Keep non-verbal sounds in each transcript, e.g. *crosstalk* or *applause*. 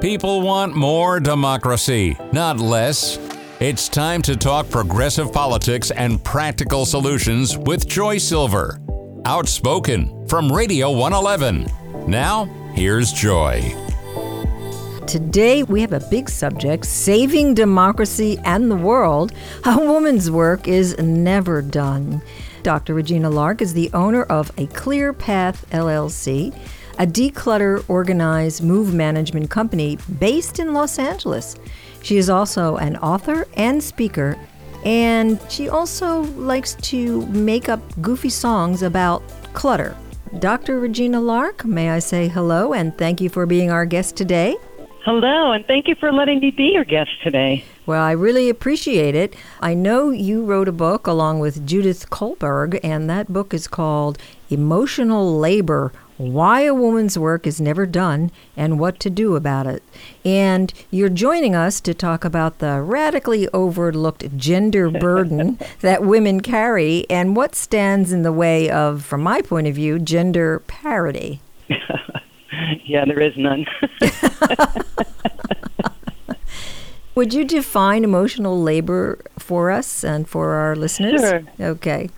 People want more democracy, not less. It's time to talk progressive politics and practical solutions with Joy Silver. Outspoken from Radio 111. Now, here's Joy. Today, we have a big subject saving democracy and the world. A woman's work is never done. Dr. Regina Lark is the owner of A Clear Path LLC, a declutter, organize, move management company based in Los Angeles. She is also an author and speaker, and she also likes to make up goofy songs about clutter. Dr. Regina Lark, may I say hello and thank you for being our guest today? Hello, and thank you for letting me be your guest today. Well, I really appreciate it. I know you wrote a book along with Judith Kolberg, and that book is called Emotional Labor why a woman's work is never done and what to do about it. And you're joining us to talk about the radically overlooked gender *laughs* burden that women carry and what stands in the way of, from my point of view, gender parity. *laughs* yeah, there is none. *laughs* Would you define emotional labor for us and for our listeners? Sure. Okay.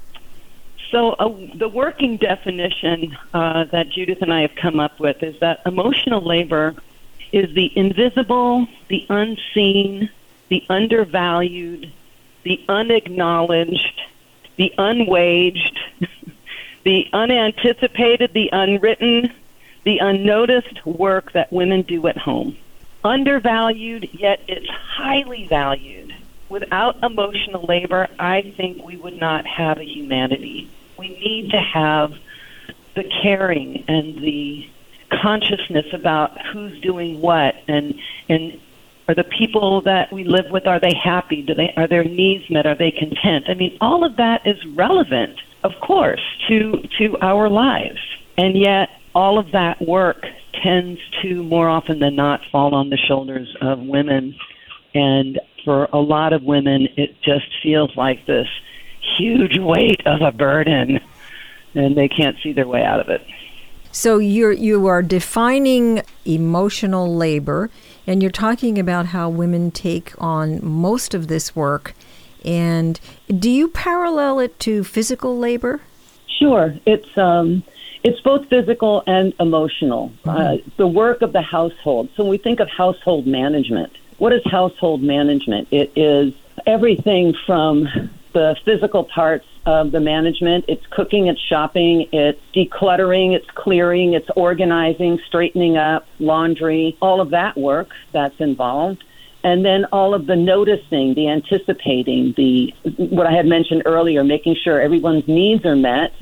So, uh, the working definition uh, that Judith and I have come up with is that emotional labor is the invisible, the unseen, the undervalued, the unacknowledged, the unwaged, *laughs* the unanticipated, the unwritten, the unnoticed work that women do at home. Undervalued, yet it's highly valued. Without emotional labor, I think we would not have a humanity. We need to have the caring and the consciousness about who's doing what and and are the people that we live with are they happy? Do they are their needs met? Are they content? I mean all of that is relevant of course to to our lives. And yet all of that work tends to more often than not fall on the shoulders of women and for a lot of women it just feels like this huge weight of a burden and they can't see their way out of it. So you're you are defining emotional labor and you're talking about how women take on most of this work and do you parallel it to physical labor? Sure. It's um it's both physical and emotional. Mm-hmm. Uh, the work of the household. So when we think of household management, what is household management? It is everything from the physical parts of the management. It's cooking, it's shopping, it's decluttering, it's clearing, it's organizing, straightening up, laundry, all of that work that's involved. And then all of the noticing, the anticipating, the what I had mentioned earlier, making sure everyone's needs are met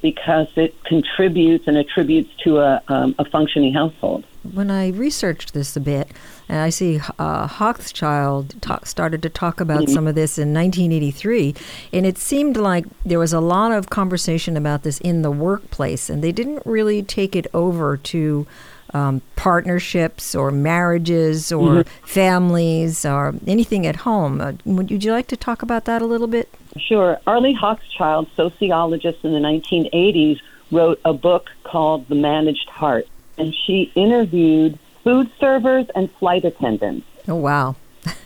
because it contributes and attributes to a, um, a functioning household. When I researched this a bit, and I see uh, Hochschild talk, started to talk about mm-hmm. some of this in 1983, and it seemed like there was a lot of conversation about this in the workplace, and they didn't really take it over to um, partnerships or marriages or mm-hmm. families or anything at home. Uh, would, would you like to talk about that a little bit? Sure. Arlie Hochschild, sociologist in the 1980s, wrote a book called The Managed Heart, and she interviewed food servers and flight attendants. Oh, wow.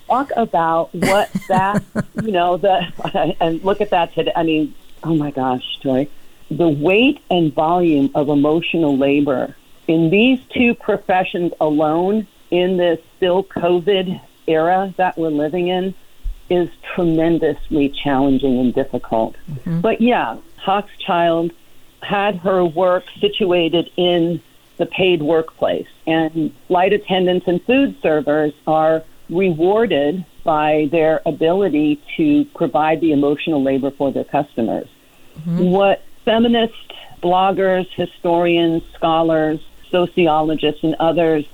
Talk about what *laughs* that, you know, the, *laughs* and look at that today. I mean, oh my gosh, Joy. The weight and volume of emotional labor in these two professions alone in this still COVID era that we're living in is tremendously challenging and difficult. Mm-hmm. But yeah, Hochschild had her work situated in the paid workplace, and flight attendants and food servers are rewarded by their ability to provide the emotional labor for their customers. Mm-hmm. What feminist bloggers, historians, scholars, sociologists, and others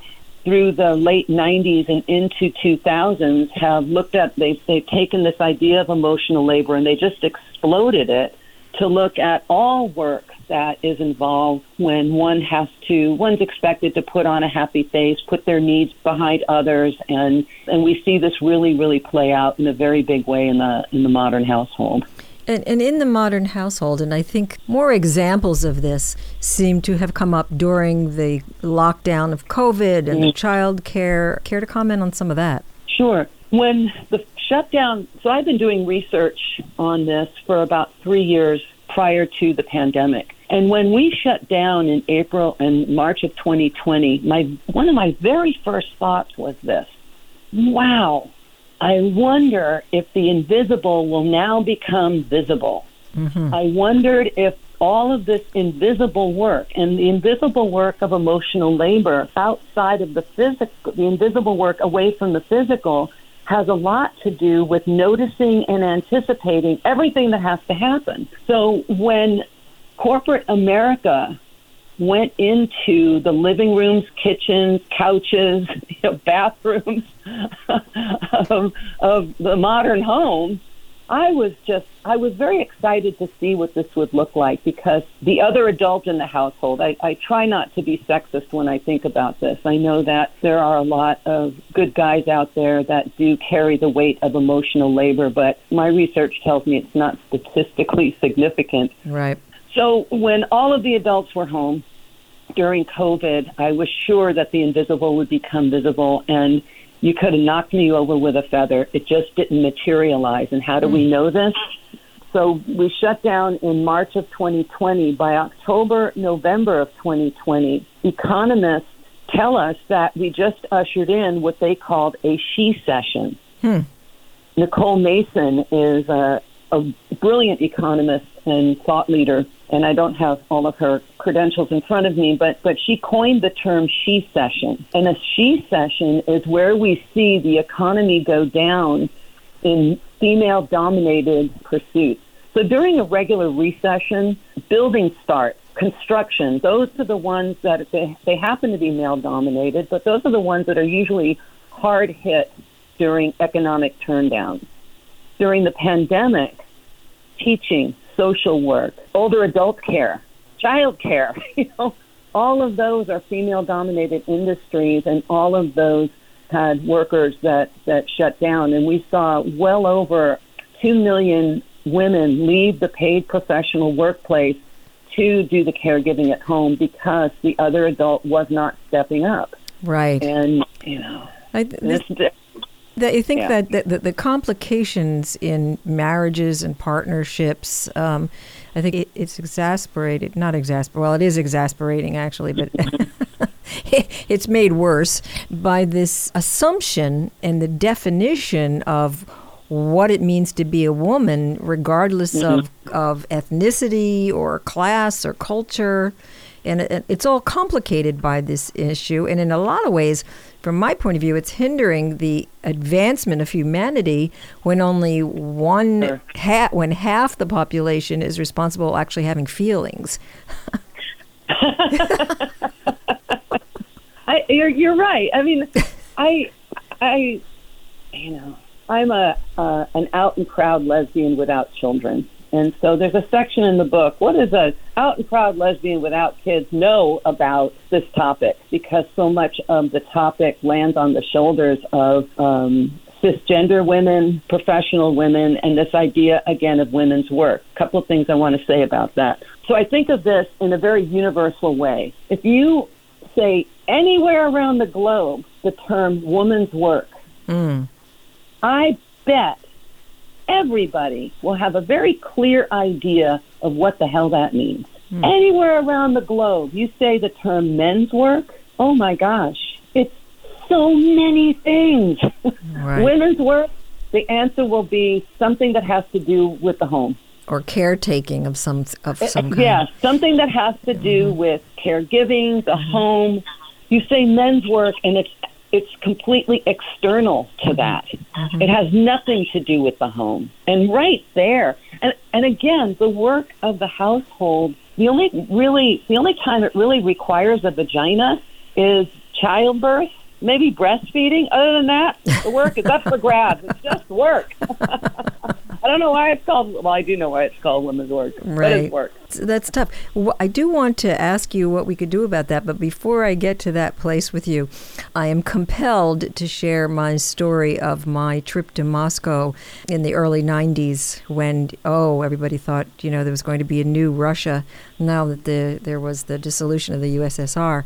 through the late 90s and into 2000s have looked at, they've, they've taken this idea of emotional labor and they just exploded it to look at all work that is involved when one has to one's expected to put on a happy face put their needs behind others and and we see this really really play out in a very big way in the in the modern household And, and in the modern household, and I think more examples of this seem to have come up during the lockdown of COVID and the mm. child care. Care to comment on some of that? Sure. When the shutdown, so I've been doing research on this for about three years prior to the pandemic. And when we shut down in April and March of 2020, my one of my very first thoughts was this: Wow, I wonder if the invisible will now become visible. Mm-hmm. I wondered if all of this invisible work and the invisible work of emotional labor outside of the physical, the invisible work away from the physical, has a lot to do with noticing and anticipating everything that has to happen. So when corporate America went into the living rooms, kitchens, couches, *laughs* you know, bathrooms *laughs* of, of the modern home, I was just, I was very excited to see what this would look like because the other adult in the household, I, I try not to be sexist when I think about this. I know that there are a lot of good guys out there that do carry the weight of emotional labor, but my research tells me it's not statistically *laughs* significant. Right. So when all of the adults were home during COVID, I was sure that the invisible would become visible and you could have knocked me over with a feather. It just didn't materialize. And how do we know this? So we shut down in March of 2020. By October, November of 2020, economists tell us that we just ushered in what they called a shecession. Hmm. Nicole Mason is a, a brilliant economist and thought leader, and I don't have all of her credentials in front of me, but, but she coined the term shecession. And a shecession is where we see the economy go down in female dominated pursuits. So during a regular recession, building starts, construction, those are the ones that they, they happen to be male dominated, but those are the ones that are usually hard hit during economic turndowns. During the pandemic, teaching, social work, older adult care, child care, *laughs* you know, all of those are female dominated industries and all of those had workers that, that shut down. And we saw well over 2 million women leave the paid professional workplace to do the caregiving at home because the other adult was not stepping up. Right. And, you know, I, this, this, that you think yeah. that, the, the, complications in marriages and partnerships, um, I think it, it's exasperated, not exasperated, well, it is exasperating actually, but *laughs* it's made worse by this assumption and the definition of what it means to be a woman, regardless mm-hmm. of, of ethnicity or class or culture. And it, it's all complicated by this issue. And in a lot of ways, from my point of view, it's hindering the advancement of humanity when only one sure. ha- when half the population is responsible actually having feelings. *laughs* I, you're, you're right. I mean, I, I, you know, I'm a uh, an out and proud lesbian without children, and so there's a section in the book. What does a out and proud lesbian without kids know about this topic? Because so much of the topic lands on the shoulders of um, cisgender women, professional women, and this idea again of women's work. A couple of things I want to say about that. So I think of this in a very universal way. If you say anywhere around the globe the term woman's work, mm. I bet everybody will have a very clear idea of what the hell that means. Hmm. Anywhere around the globe, you say the term men's work, oh my gosh, it's so many things. Right. Women's work, the answer will be something that has to do with the home. Or caretaking of some of some uh, kind. Yeah, something that has to do mm-hmm. with caregiving, the home. You say men's work, and it's it's completely external to mm-hmm. that. Mm-hmm. It has nothing to do with the home. And right there, and and again, the work of the household. The only really the only time it really requires a vagina is childbirth, maybe breastfeeding. Other than that, the work is up for grabs. It's just work. *laughs* don't know why it's called. Well, I do know why it's called women's work. But Right. work. That's tough. Wh- I do want to ask you what we could do about that, but before I get to that place with you, I am compelled to share my story of my trip to Moscow in the early 90s when, oh, everybody thought, you know, there was going to be a new Russia now that the, there was the dissolution of the USSR.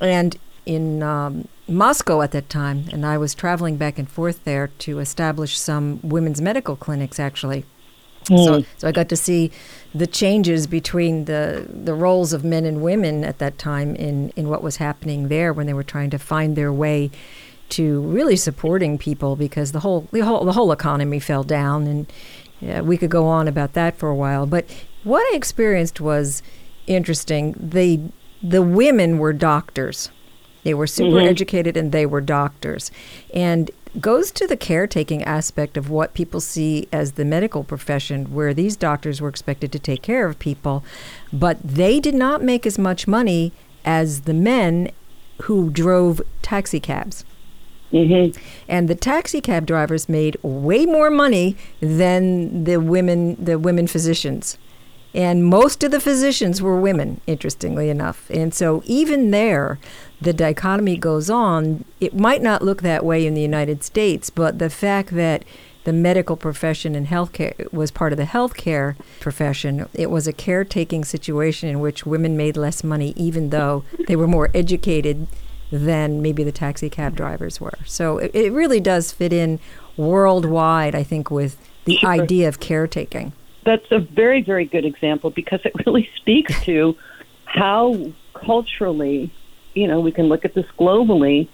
And in um, Moscow at that time, and I was traveling back and forth there to establish some women's medical clinics, actually. So, so I got to see the changes between the the roles of men and women at that time in in what was happening there when they were trying to find their way to really supporting people because the whole the whole the whole economy fell down and yeah, we could go on about that for a while. But what I experienced was interesting. They the women were doctors. They were super educated and they were doctors. And goes to the caretaking aspect of what people see as the medical profession, where these doctors were expected to take care of people, but they did not make as much money as the men who drove taxi cabs. Mm-hmm. And the taxi cab drivers made way more money than the women, the women physicians. And most of the physicians were women, interestingly enough. And so even there, the dichotomy goes on. It might not look that way in the United States, but the fact that the medical profession and healthcare was part of the healthcare profession, it was a caretaking situation in which women made less money, even though they were more educated than maybe the taxi cab drivers were. So it, it really does fit in worldwide, I think, with the Sure. idea of caretaking. That's a very, very good example because it *laughs* really speaks to how culturally, you know, we can look at this globally.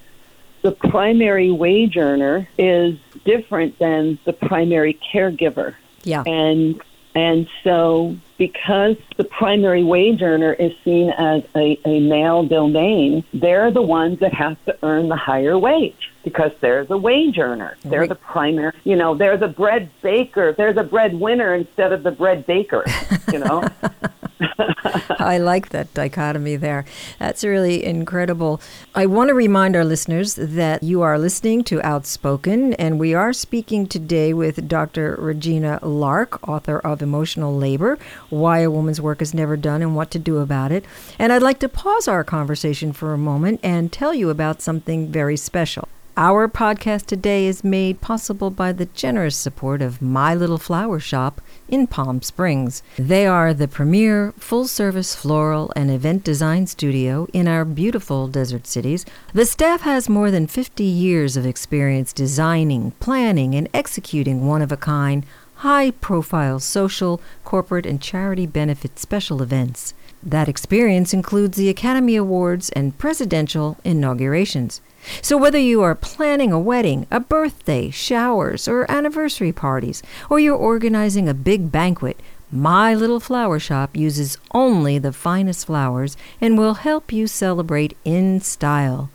The primary wage earner is different than the primary caregiver. Yeah. And and so because the primary wage earner is seen as a, a male domain, they're the ones that have to earn the higher wage because they're the wage earner. They're Right. the primary you know, they're the bread baker. They're the bread winner instead of the bread baker, you know. *laughs* *laughs* I like that dichotomy there. That's really incredible. I want to remind our listeners that you are listening to Outspoken, and we are speaking today with Dr. Regina Lark, author of Emotional Labor Why a Woman's Work is Never Done and What to Do About It. And I'd like to pause our conversation for a moment and tell you about something very special. Our podcast today is made possible by the generous support of My Little Flower Shop in Palm Springs. They are the premier full service floral and event design studio in our beautiful desert cities. The staff has more than 50 years of experience designing, planning, and executing one of a kind, high profile social, corporate, and charity benefit special events. That experience includes the Academy Awards and presidential inaugurations. So, whether you are planning a wedding, a birthday, showers, or anniversary parties, or you're organizing a big banquet, My Little Flower Shop uses only the finest flowers and will help you celebrate in style.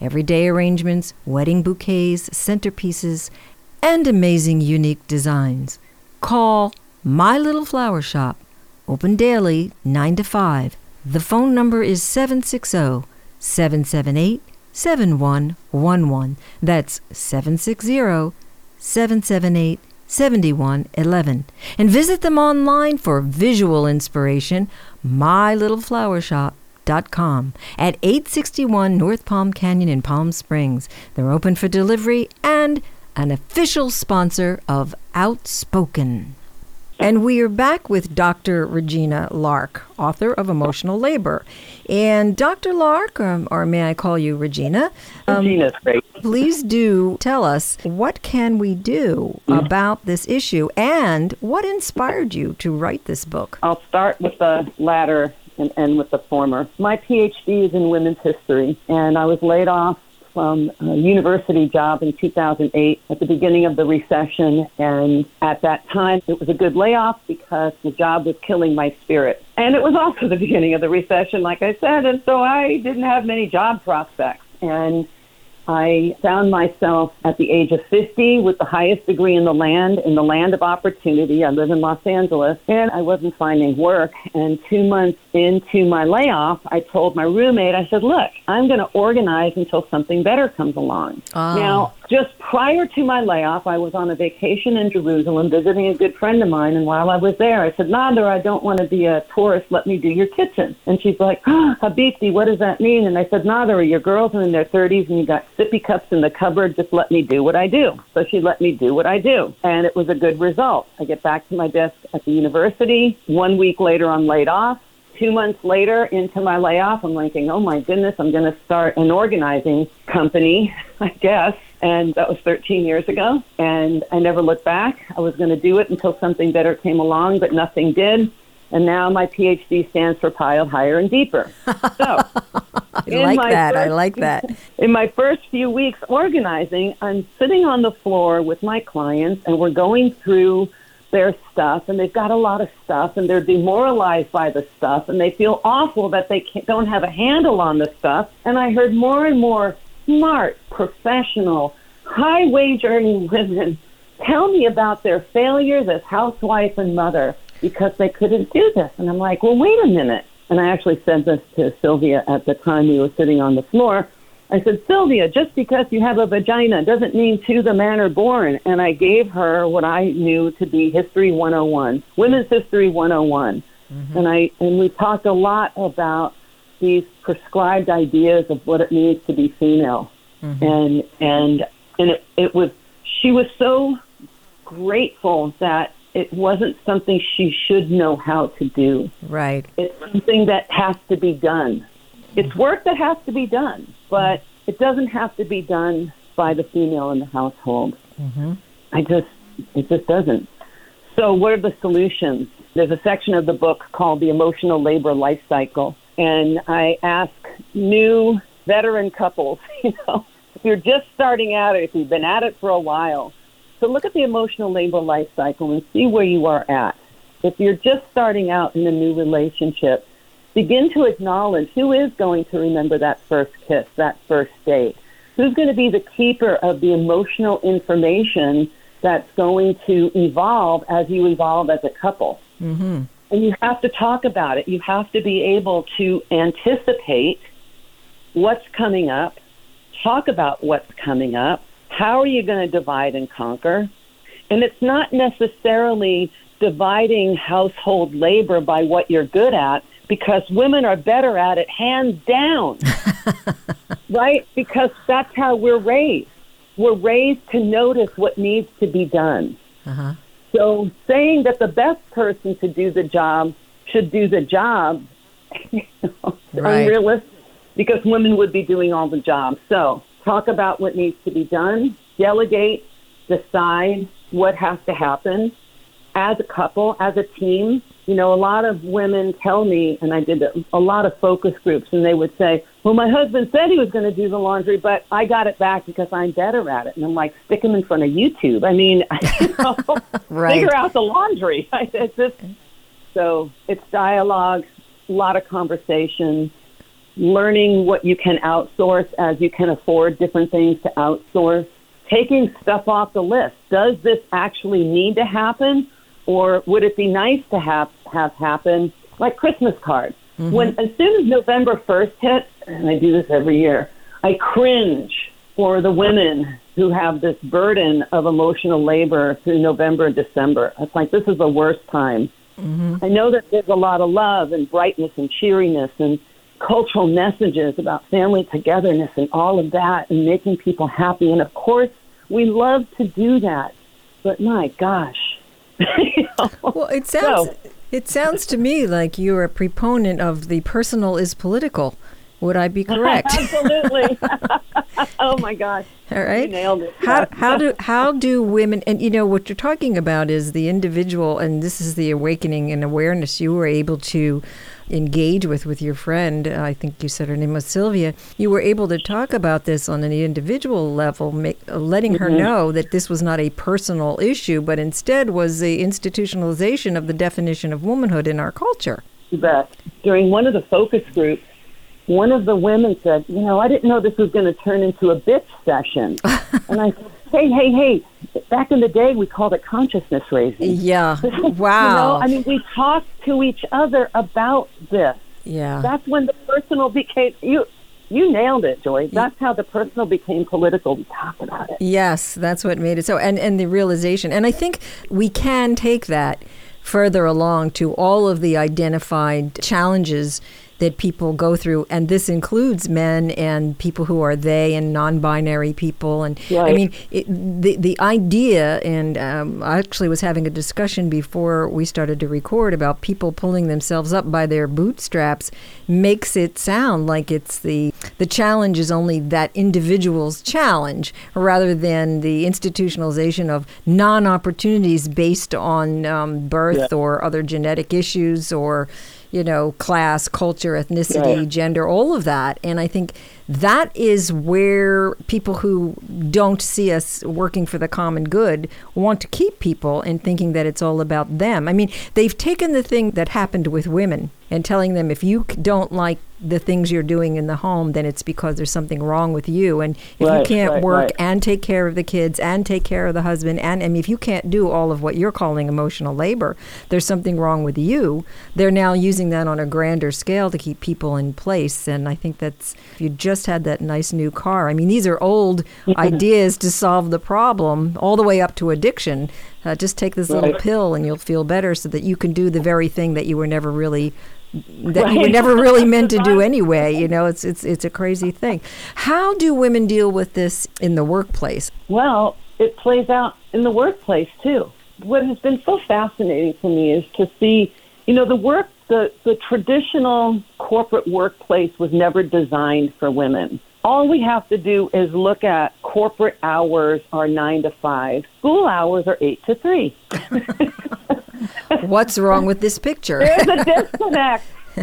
Everyday arrangements, wedding bouquets, centerpieces, and amazing unique designs. Call My Little Flower Shop Open daily, 9 to 5. The phone number is 760 778 7111. That's 760 778 7111. And visit them online for visual inspiration, mylittleflowershop.com at 861 North Palm Canyon in Palm Springs. They're open for delivery and an official sponsor of Outspoken. And we are back with Dr. Regina Lark, author of Emotional Labor. And Dr. Lark, um, or may I call you Regina, um, Regina's great. please do tell us what can we do about this issue and what inspired you to write this book? I'll start with the latter and end with the former. My PhD is in women's history, and I was laid off from a university job in 2008 at the beginning of the recession. And at that time, it was a good layoff because the job was killing my spirit. And it was also the beginning of the recession, like I said, and so I didn't have many job prospects. And I found myself at the age of 50 with the highest degree in the land, in the land of opportunity. I live in Los Angeles, and I wasn't finding work. And two months into my layoff, I told my roommate, I said, Look, I'm going to organize until something better comes along. Ah. Now, just prior to my layoff, I was on a vacation in Jerusalem visiting a good friend of mine. And while I was there, I said, Nada, I don't want to be a tourist. Let me do your kitchen. And she's like, *gasps* oh, Habibti, what does that mean? And I said, Nada, your girls are in their 30s and you got sippy cups in the cupboard. Just let me do what I do. So she let me do what I do. And it was a good result. I get back to my desk at the university. One week later, I'm laid off two months later into my layoff, I'm thinking, oh my goodness, I'm going to start an organizing company, *laughs* I guess. And that was 13 years ago. And I never looked back. I was going to do it until something better came along, but nothing did. And now my PhD stands for piled higher and deeper. So, *laughs* I like that. I like that. *laughs* in my first few weeks organizing, I'm sitting on the floor with my clients and we're going through their stuff and they've got a lot of stuff and they're demoralized by the stuff and they feel awful that they can't, don't have a handle on the stuff. And I heard more and more smart, professional, high wage earning women tell me about their failures as housewife and mother because they couldn't do this. And I'm like, well, wait a minute. And I actually said this to Sylvia at the time we were sitting on the floor. I said, Sylvia, just because you have a vagina doesn't mean to the man are born. And I gave her what I knew to be History 101, Women's History 101. Mm-hmm. And I and we talked a lot about these prescribed ideas of what it means to be female. Mm-hmm. And and and it, it was she was so grateful that it wasn't something she should know how to do. Right. It's something that has to be done. It's work that has to be done, but it doesn't have to be done by the female in the household. Mm-hmm. I just, it just doesn't. So, what are the solutions? There's a section of the book called The Emotional Labor Life Cycle, and I ask new veteran couples, *laughs* you know, if you're just starting out or if you've been at it for a while, to look at the emotional labor life cycle and see where you are at. If you're just starting out in a new relationship, begin to acknowledge who is going to remember that first kiss, that first date. Who's going to be the keeper of the emotional information that's going to evolve as you evolve as a couple? Mm-hmm. And you have to talk about it. You have to be able to anticipate what's coming up, talk about what's coming up. How are you going to divide and conquer? And it's not necessarily dividing household labor by what you're good at because women are better at it hands down. *laughs* right? Because that's how we're raised. We're raised to notice what needs to be done. Uh-huh. So saying that the best person to do the job should do the job *laughs* you know, is Right. unrealistic because women would be doing all the jobs. So talk about what needs to be done, delegate, decide what has to happen as a couple, as a team. You know, a lot of women tell me, and I did a, lot of focus groups, and they would say, Well, my husband said he was going to do the laundry, but I got it back because I'm better at it. And I'm like, Stick him in front of YouTube. I mean, *laughs* you know, *laughs* Right. figure out the laundry. *laughs* It's just, so it's dialogue, a lot of conversation, learning what you can outsource as you can afford different things to outsource, taking stuff off the list. Does this actually need to happen, or would it be nice to have have happen like Christmas cards? Mm-hmm. When as soon as November first hits, and I do this every year, I cringe for the women who have this burden of emotional labor through November and December. It's like this is the worst time. Mm-hmm. I know that there's a lot of love and brightness and cheeriness and cultural messages about family togetherness and all of that and making people happy. And of course, we love to do that. But my gosh. *laughs* You know? Well, it sounds So- it sounds to me like you're a proponent of the personal is political. Would I be correct? *laughs* Absolutely. *laughs* oh my gosh. All right. You nailed it. How how do how do women and you know what you're talking about is the individual and this is the awakening and awareness you were able to engage with with your friend. I think you said her name was Sylvia. You were able to talk about this on an individual level, make, letting her Mm-hmm. know that this was not a personal issue, but instead was the institutionalization of the definition of womanhood in our culture. You bet. During one of the focus groups, one of the women said, "You know, I didn't know this was going to turn into a bitch session." *laughs* and I said, "Hey, hey, hey! Back in the day, we called it consciousness raising." Yeah. *laughs* you know, Wow. I mean, we talked to each other about this. yeah. That's when the personal became you. You nailed it, Joy. That's how the personal became political. We talked about it. Yes, that's what made it so. And and the realization. And I think we can take that further along to all of the identified challenges that people go through and this includes men and people who are they and non-binary people. And i mean it, the the idea and um, i actually was having a discussion before we started to record about people pulling themselves up by their bootstraps makes it sound like it's the the challenge is only that individual's challenge rather than the institutionalization of non-opportunities based on um, birth or other genetic issues or you know class culture ethnicity Right. gender all of that and i think that is where people who don't see us working for the common good want to keep people in thinking that it's all about them. I mean, they've taken the thing that happened with women and telling them if you don't like the things you're doing in the home, then it's because there's something wrong with you. And if you can't right, work right. and take care of the kids and take care of the husband, and I mean, if you can't do all of what you're calling emotional labor, there's something wrong with you. They're now using that on a grander scale to keep people in place. And I think that's, if you just had that nice new car, I mean, these are old *laughs* ideas to solve the problem, all the way up to addiction. Uh, just take this little pill and you'll feel better so that you can do the very thing that you were never really that you were never really meant to do *laughs* anyway. You know, it's it's it's a crazy thing. How do women deal with this in the workplace? Well, it plays out in the workplace too. What has been so fascinating for me is to see, you know, the work, the, the traditional corporate workplace was never designed for women. All we have to do is look at corporate hours are nine to five, school hours are eight to three. *laughs* *laughs* What's wrong with this picture? There's a disconnect. *laughs*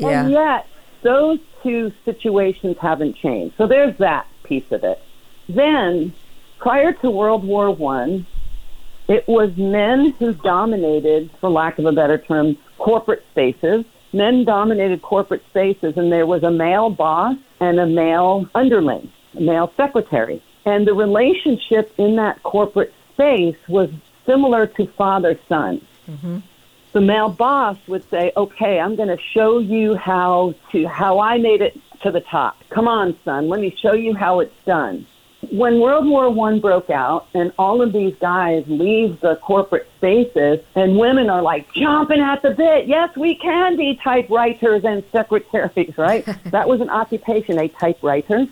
yeah. And yet, those two situations haven't changed. So there's that piece of it. Then, prior to World War One, it was men who dominated, for lack of a better term, corporate spaces. Men dominated corporate spaces, and there was a male boss and a male underling, a male secretary. And the relationship in that corporate space was similar to father son the male boss would say, "Okay, I'm going to show you how to how I made it to the top. Come on, son, let me show you how it's done." When World War One broke out, and all of these guys leave the corporate spaces, and women are like jumping at the bit. Yes, we can be typewriters and secretaries, *laughs* right? that was an occupation, a typewriter.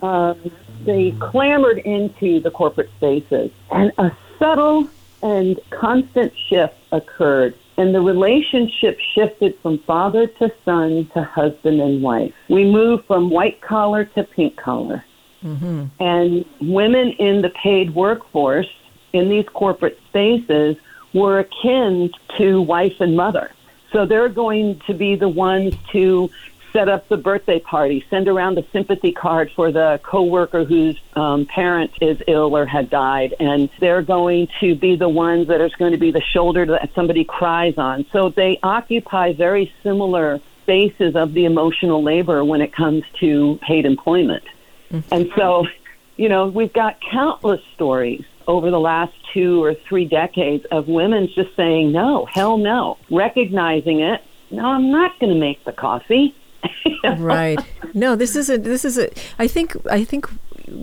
Um, they clamored into the corporate spaces, and a subtle and constant shift occurred. And the relationship shifted from father to son to husband and wife. We moved from white collar to pink collar. Mm-hmm. And women in the paid workforce in these corporate spaces were akin to wife and mother. So they're going to be the ones to set up the birthday party, send around the sympathy card for the coworker whose um, parent is ill or had died, and they're going to be the ones that are going to be the shoulder that somebody cries on. So they occupy very similar spaces of the emotional labor when it comes to paid employment. And so, you know, we've got countless stories over the last two or three decades of women just saying, no, hell no, recognizing it. No, I'm not going to make the coffee. *laughs* right. No, this is a this is a I think I think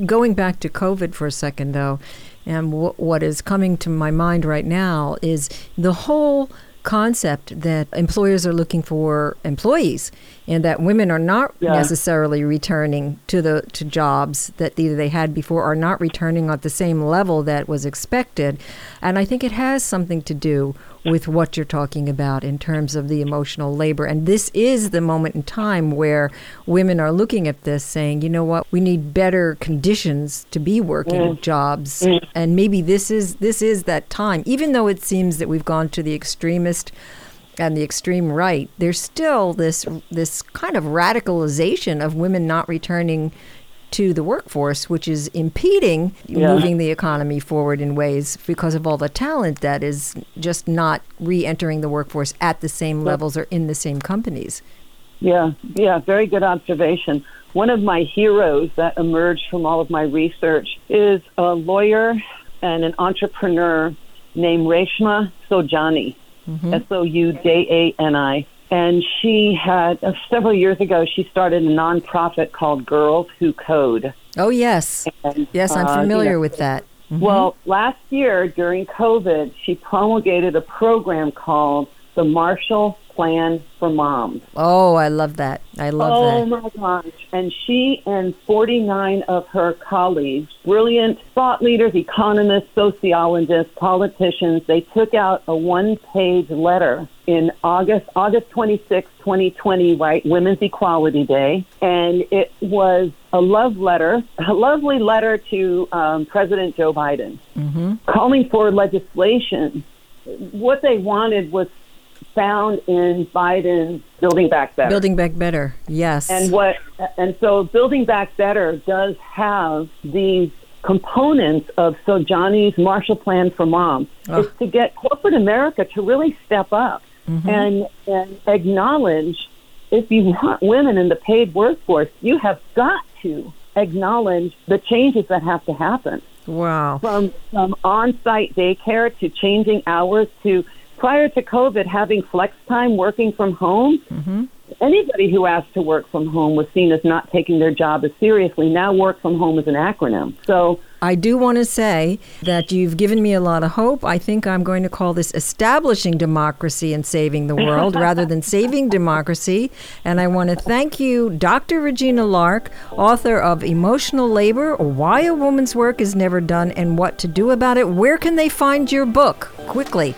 going back to COVID for a second though, and w- what is coming to my mind right now is the whole concept that employers are looking for employees and that women are not Yeah. necessarily returning to the to jobs that either they had before or not returning at the same level that was expected. And i think it has something to do with what you're talking about in terms of the emotional labor. And this is the moment in time where women are looking at this saying you know what? We need better conditions to be working mm. jobs. Mm. And maybe this is this is that time. Even though it seems that we've gone to the extremist and the extreme right, there's still this this kind of radicalization of women not returning to the workforce, which is impeding Yeah. moving the economy forward in ways because of all the talent that is just not re-entering the workforce at the same levels or in the same companies. Yeah, yeah, very good observation. One of my heroes that emerged from all of my research is a lawyer and an entrepreneur named Reshma Saujani, S O U J A N I. And she had, uh, several years ago, she started a nonprofit called Girls Who Code. Oh, yes. And, Yes, I'm uh, you familiar know, with that. Well, last year during COVID, she promulgated a program called the Marshall Plan for Moms. Oh, I love that. I love oh that. Oh my gosh. And she and 49 of her colleagues, brilliant thought leaders, economists, sociologists, politicians, they took out a one page letter in August, August 26, 2020, right, Women's Equality Day. And it was a love letter, a lovely letter to um, President Joe Biden, calling for legislation. What they wanted was found in Biden's Building Back Better. Building Back Better. Yes. And what and so Building Back Better does have these components of Saujani's Marshall Plan for Mom. Oh. It's to get corporate America to really step up mm-hmm. and and acknowledge if you want women in the paid workforce, you have got to acknowledge the changes that have to happen wow. from from on-site daycare to changing hours to prior to COVID having flex time working from home. Mm-hmm. Anybody who asked to work from home was seen as not taking their job as seriously. Now, work from home is an acronym. So, I do want to say that you've given me a lot of hope. I think I'm going to call this establishing democracy and saving the world *laughs* rather than saving democracy. And I want to thank you, Dr. Regina Lark, author of Emotional Labor Why a Woman's Work is Never Done and What to Do About It. Where can they find your book? Quickly.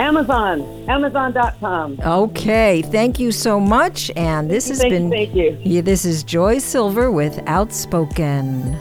Amazon, Amazon.com. Okay, thank you so much. And this has you, been thank you. Yeah, this is Joy Silver with Outspoken.